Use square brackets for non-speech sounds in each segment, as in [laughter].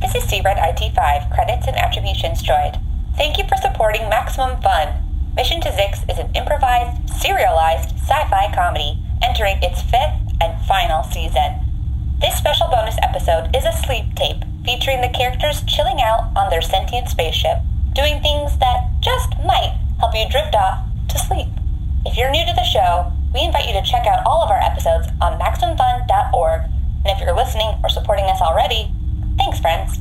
This is Seabread IT5, Credits and Attributions Droid. Thank you for supporting Maximum Fun. Mission to Zyxx is an improvised, serialized sci-fi comedy entering its fifth and final season. This special bonus episode is a sleep tape featuring the characters chilling out on their sentient spaceship, doing things that just might help you drift off to sleep. If you're new to the show, we invite you to check out all of our episodes on MaximumFun.org. And if you're listening or supporting us already, thanks, friends.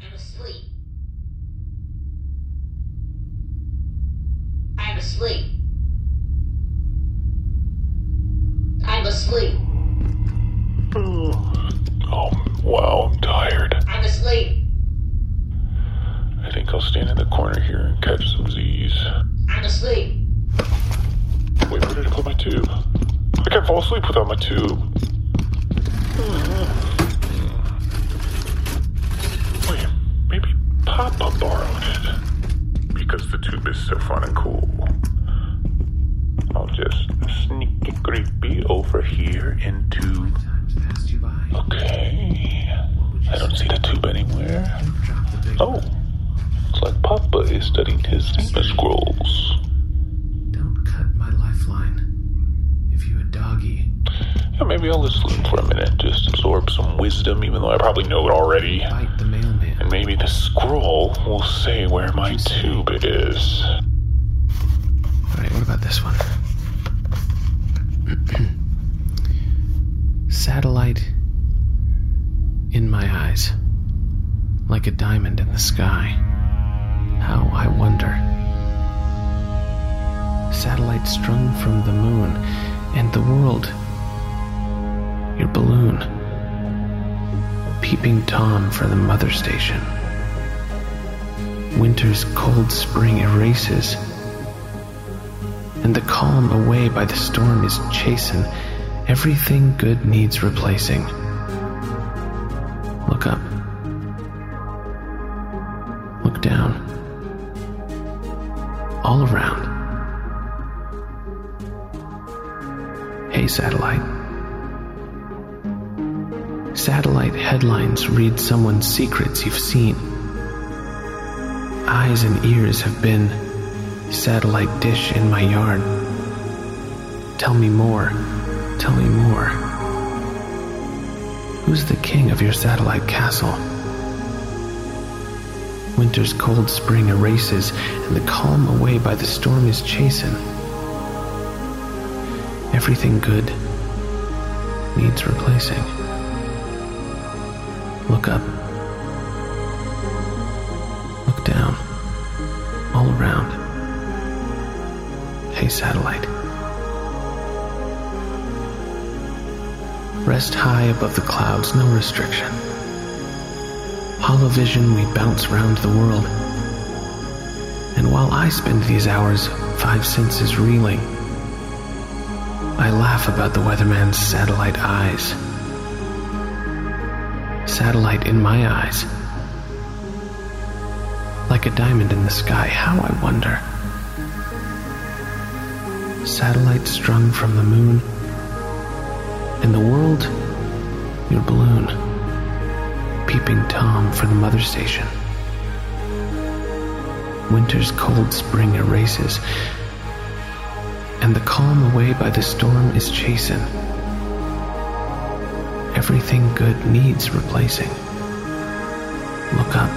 I'm asleep. I'm asleep. I'm asleep. Hmm. Oh, wow, I'll stand in the corner here and catch some Z's. I'm asleep. Wait, where did I put my tube? I can't fall asleep without my tube. Hmm. Wait, maybe Papa borrowed it. Because the tube is so fun and cool. I'll just sneaky creepy over here into. Okay. I don't see the tube anywhere. Oh. Papa is studying his Zima scrolls. Don't cut my lifeline. If you a doggy, Yeah, maybe I'll just listen for a minute, just absorb some wisdom, even though I probably know it already. bite the mailman. And maybe the scroll will say where my tube is. Alright, what about this one? [clears throat] Satellite in my eyes, like a diamond in the sky. How I wonder. Satellites strung from the moon, and the world. Your balloon. Peeping Tom for the mother station. Winter's cold spring erases and the calm away by the storm is chasing. Everything good needs replacing. Look up. Look down. All around. Hey, satellite. Satellite headlines read someone's secrets you've seen. Eyes and ears have been satellite dish in my yard. Tell me more. Tell me more. Who's the king of your satellite castle? Winter's cold spring erases, and the calm away by the storm is chasing. Everything good needs replacing. Look up. Look down. All around. Hey, satellite. Rest high above the clouds, no restriction. Hollow vision, we bounce round the world. And while I spend these hours, five senses reeling, I laugh about the weatherman's satellite eyes. Satellite in my eyes. Like a diamond in the sky, how I wonder satellite strung from the moon, and the world, your balloon, peeping Tom for the mother station. Winter's cold spring erases, and the calm away by the storm is chasing. Everything good needs replacing. Look up.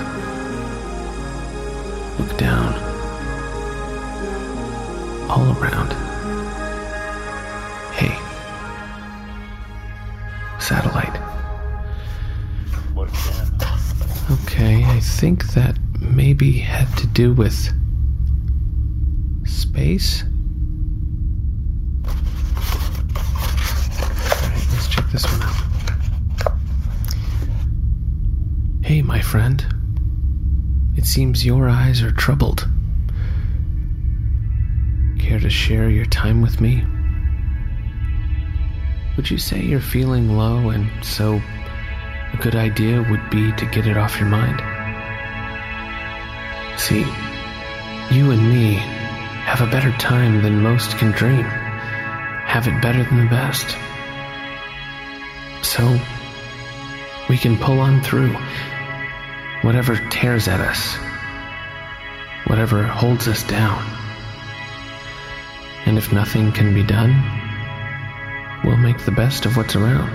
Look down. All around. Think that maybe had to do with space. Alright, let's check this one out. Hey, my friend. It seems your eyes are troubled. Care to share your time with me? Would you say you're feeling low and so a good idea would be to get it off your mind? See, you and me have a better time than most can dream, have it better than the best. So, we can pull on through whatever tears at us, whatever holds us down. And if nothing can be done, we'll make the best of what's around.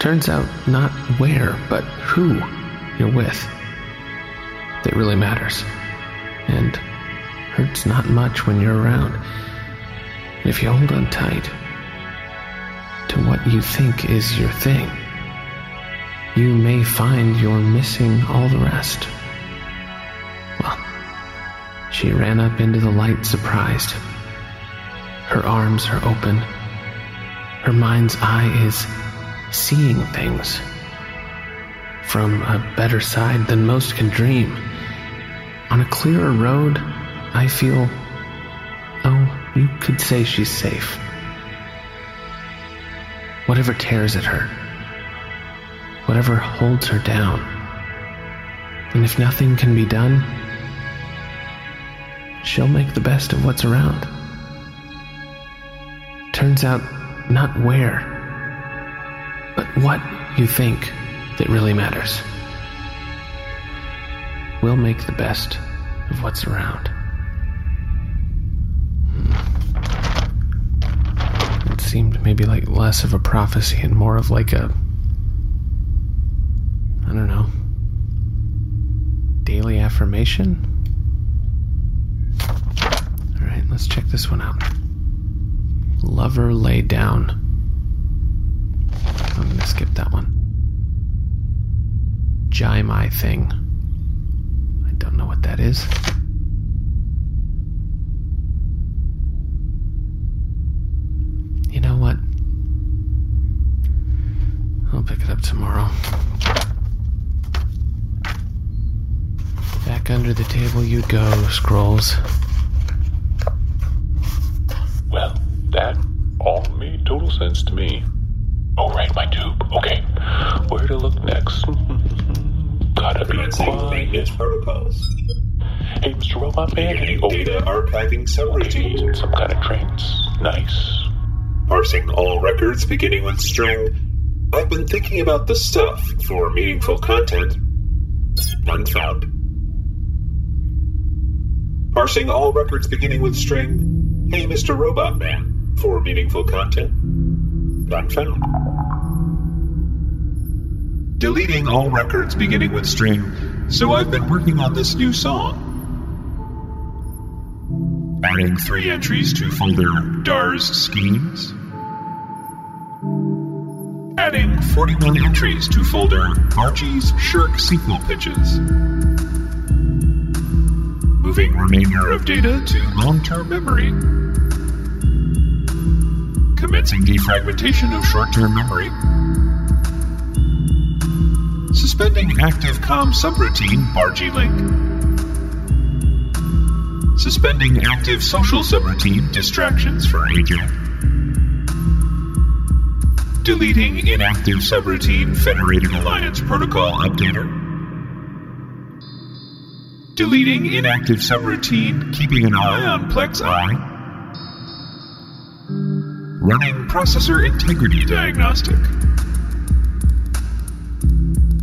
Turns out, not where, but who you're with that really matters. And hurts not much when you're around. If you hold on tight to what you think is your thing, you may find you're missing all the rest. Well, she ran up into the light surprised. Her arms are open. Her mind's eye is seeing things from a better side than most can dream. On a clearer road, I feel, oh, you could say she's safe. Whatever tears at her, whatever holds her down, and if nothing can be done, she'll make the best of what's around. Turns out, not where, but what you think that really matters. We'll make the best of what's around. Hmm. It seemed maybe like less of a prophecy and more of like a. I don't know. Daily affirmation? Alright, let's check this one out. Lover lay down. I'm gonna skip that one. Jai my thing. I don't know what that is. You know what? I'll pick it up tomorrow. Back under the table you go, Scrolls. Well, that all made total sense to me. Oh, right, my tube. Okay. Where to look next? [laughs] Gotta be Commencing quiet. maintenance protocols. Hey, Mr. Robot Man. Beginning Oh, data archiving subroutine. in some kind of trance. Nice. Parsing all records beginning with string. I've been thinking about the stuff for meaningful content. None found. Parsing all records beginning with string. Hey, Mr. Robot Man. For meaningful content. None found. Deleting all records beginning with string. So I've been working on this new song. Adding three entries to folder DARS schemes. Adding 41 entries to folder Archie's Shirk sequel pitches. Moving remainder of data to long term memory. Commencing defragmentation of short term memory. Suspending active COM subroutine Bargy Link. Suspending active social subroutine distractions for AJ. Deleting inactive subroutine Federated Alliance Protocol Updater. Deleting inactive subroutine Keeping an Eye on Plex Eye. Running Processor Integrity Diagnostic.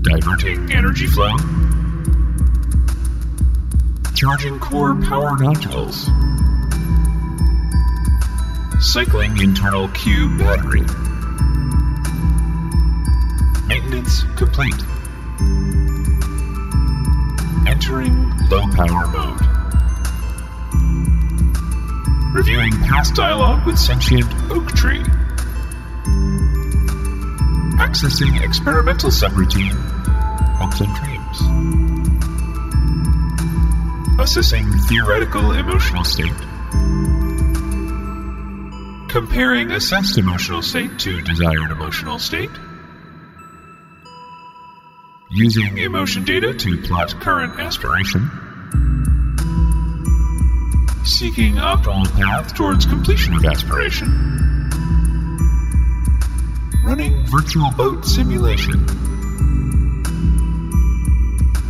Diverting energy flow. Charging core power nodules. Cycling internal Q battery. Maintenance complete. Entering low power mode. Reviewing past dialogue with sentient oak tree. Accessing experimental subroutine. Hopes and dreams. Assessing theoretical emotional state. Comparing assessed emotional state to desired emotional state. Using emotion data to plot current aspiration. Seeking optimal path towards completion of aspiration. Running virtual boat simulation.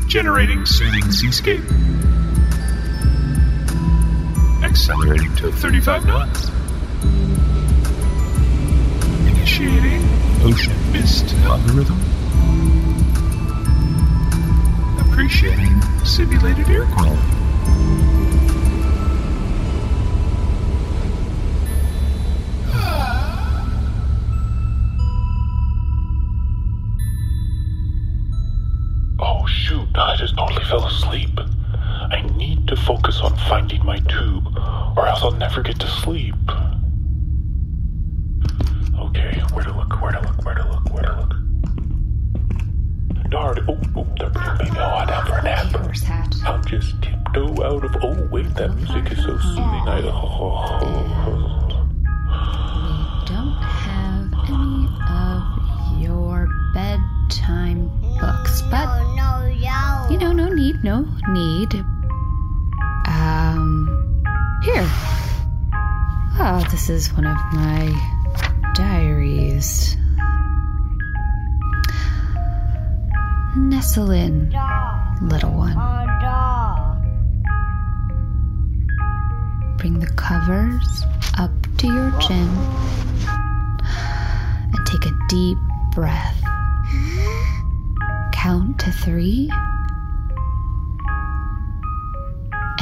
Generating soothing seascape. Accelerating to 35 knots. Initiating ocean mist algorithm. Appreciating simulated air quality. I'll never get to sleep. Okay, where to look, where to look, where to look, where to look. Darn, oh, oh, they're putting me on out for a nap. I'll just tiptoe out of, oh wait, that music is so soothing. I, oh, Don't have any of your bedtime books, but no, no. you know, no need, no need. Um, here. Oh, this is one of my diaries. Nestle in, little one. Bring the covers up to your chin and take a deep breath. Count to three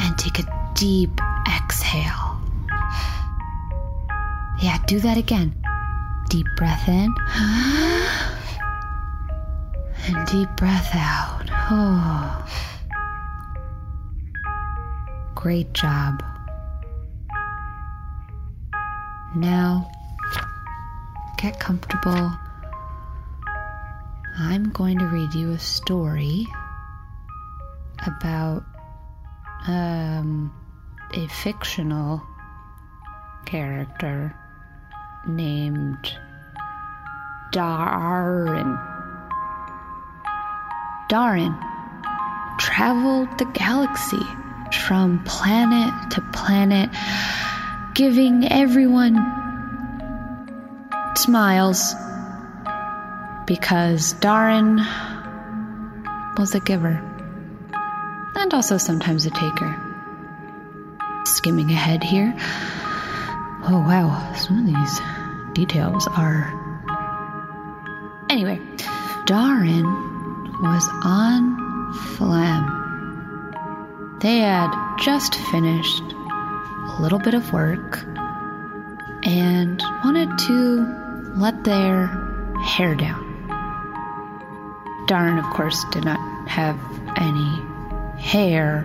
and take a deep exhale. Yeah, do that again. Deep breath in [gasps] and deep breath out. Oh. Great job. Now, get comfortable. I'm going to read you a story about um, a fictional character named Darin. Darin traveled the galaxy from planet to planet, giving everyone smiles because Darin was a giver and also sometimes a taker. Skimming ahead here. Oh wow, some of these details are. Anyway, Darin was on Phlegm. They had just finished a little bit of work and wanted to let their hair down. Darin, of course, did not have any hair.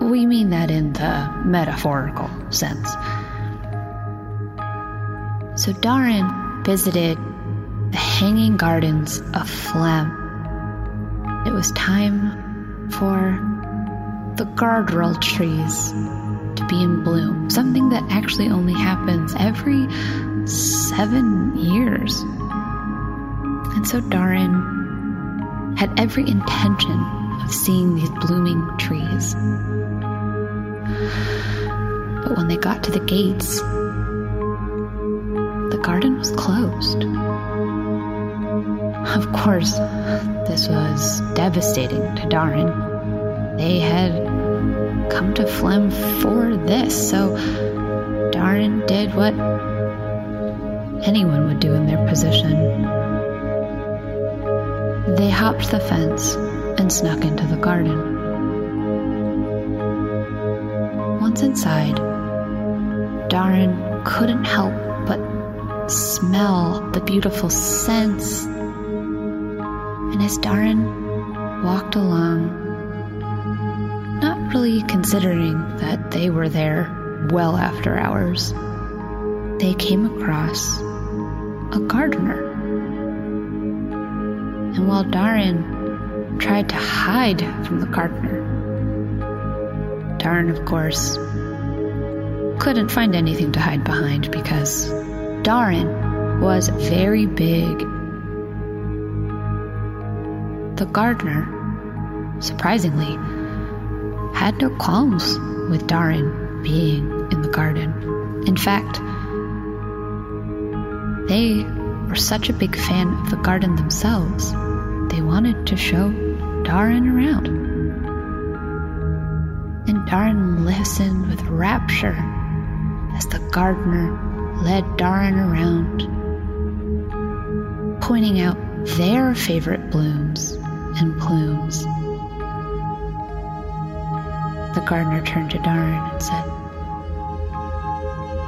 We mean that in the metaphorical sense. So Darin visited the hanging gardens of Phlegm. It was time for the guardrail trees to be in bloom, something that actually only happens every seven years. And so Darin had every intention of seeing these blooming trees. But when they got to the gates, the garden was closed. Of course, this was devastating to Darren. They had come to Flem for this, so Darren did what anyone would do in their position. They hopped the fence and snuck into the garden. Once inside, Darren couldn't help smell the beautiful scents. And as Darin walked along, not really considering that they were there well after hours, they came across a gardener. And while Darin tried to hide from the gardener, Darin, of course, couldn't find anything to hide behind because Darin was very big. The gardener, surprisingly, had no qualms with Darin being in the garden. In fact, they were such a big fan of the garden themselves, they wanted to show Darren around. And Darren listened with rapture as the gardener led Darren around, pointing out their favorite blooms and plumes. The gardener turned to Darren and said,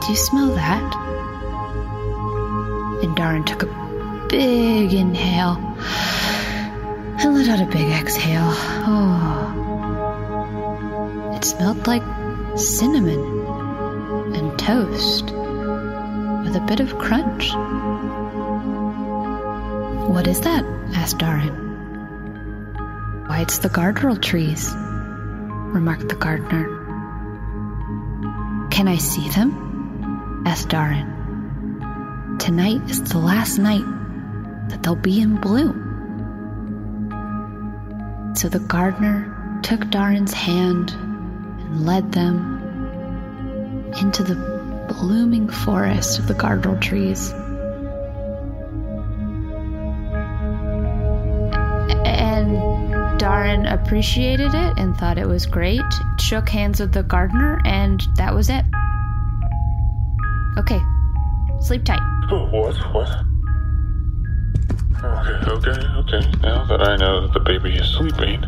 Do you smell that? And Darren took a big inhale and let out a big exhale. Oh. It smelled like cinnamon and toast with a bit of crunch. What is that? asked Darren. Why, it's the guardrail trees, remarked the gardener. Can I see them? asked Darren. Tonight is the last night that they'll be in bloom. So the gardener took Darren's hand and led them into the blooming forest of the guardrail trees. And Darren appreciated it and thought it was great, shook hands with the gardener, and that was it. Okay, sleep tight. Oh, what? What? Okay, okay, okay. Now that I know that the baby is sleeping,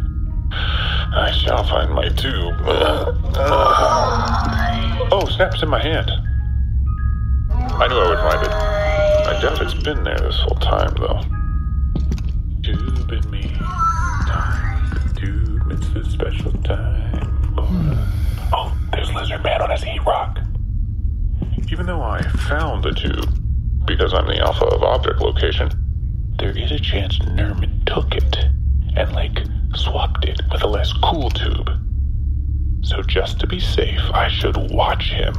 I shall find my tube. oh, oh snaps in my hand. I knew I would find it. I doubt it's been there this whole time, though. Tube in me. Time. It's a special time. Oh, there's Lizard Man on his heat rock. Even though I found the tube, because I'm the alpha of object location, there is a chance Nermut took it and, like, swapped it with a less cool tube. So, just to be safe, I should watch him.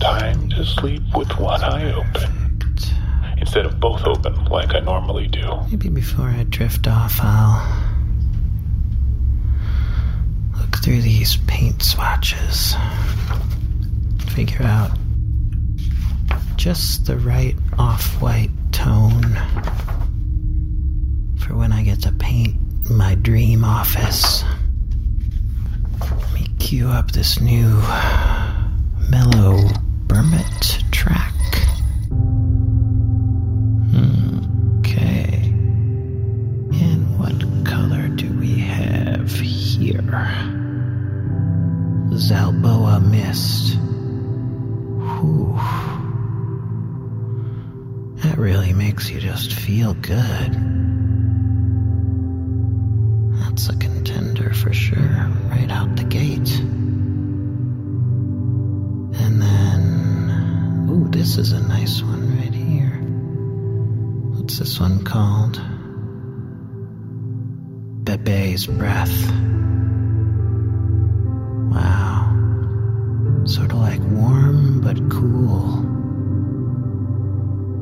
Time to sleep with one eye open instead of both open like I normally do. Maybe before I drift off, I'll look through these paint swatches, figure out just the right off white tone for when I get to paint my dream office. Let me cue up this new mellow Bermit track. Okay. And what color do we have here? Zalboa Mist. Whew. That really makes you just feel good. That's a contender for sure, right out the gate. This is a nice one right here. What's this one called? Bebe's Breath. Wow. Sort of like warm but cool.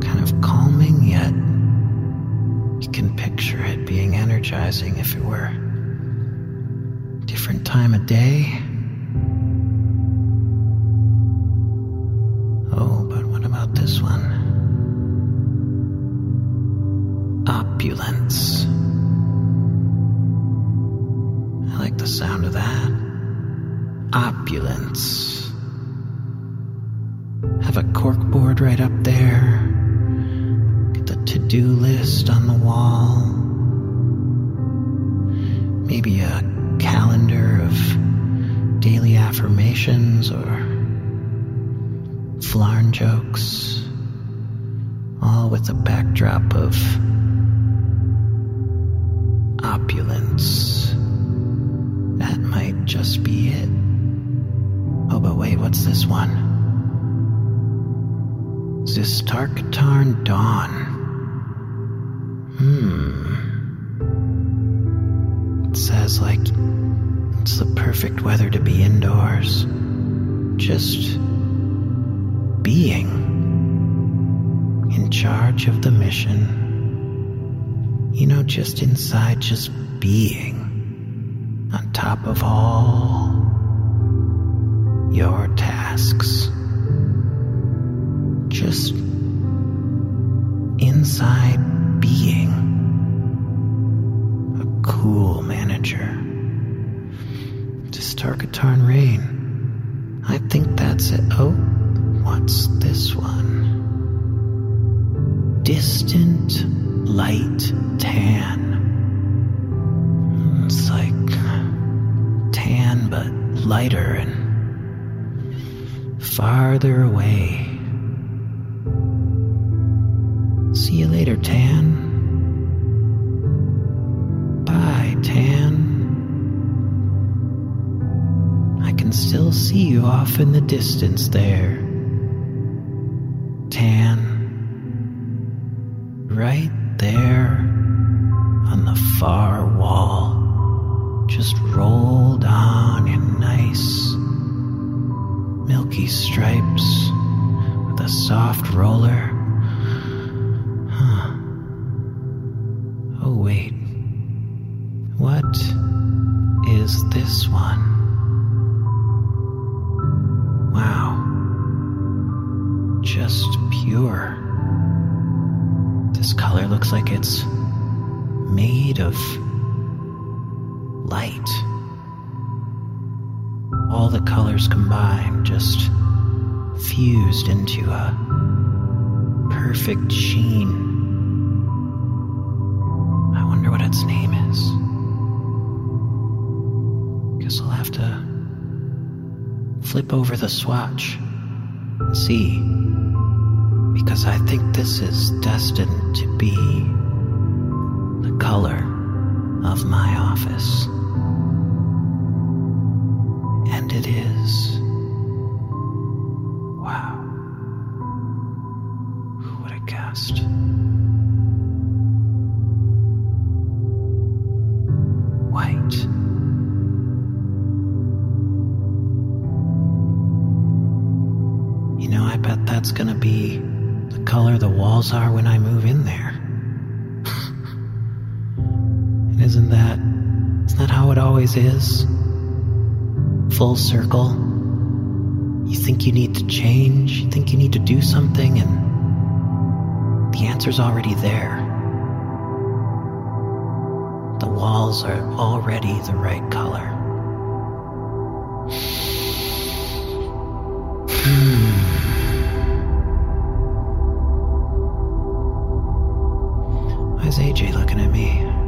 Kind of calming, yet you can picture it being energizing if it were different time of day. Have a corkboard right up there. Get the to do list on the wall. Maybe a calendar of daily affirmations or flarn jokes. All with a backdrop of opulence. That might just be it. Oh, but wait, what's this one? Zistarkatarn Dawn. Hmm. It says like it's the perfect weather to be indoors. Just being in charge of the mission. You know, just inside, just being on top of all your tasks. Just inside being. A cool manager. To Starkatarn Rain. I think that's it. Oh, what's this one? Distant light tan. It's like tan, but lighter and farther away. Later, Tan. Bye, Tan. I can still see you off in the distance there. Just pure. This color looks like it's made of light. All the colors combined just fused into a perfect sheen. I wonder what its name is. Guess I'll have to flip over the swatch and see. Because I think this is destined to be the color of my office. And it is. Wow. Who would have guessed? walls are when I move in there. and isn't that, isn't that how it always is? Full circle. You think you need to change, you think you need to do something, and the answer's already there. The walls are already the right color. [sighs] Hmm. is AJ looking at me?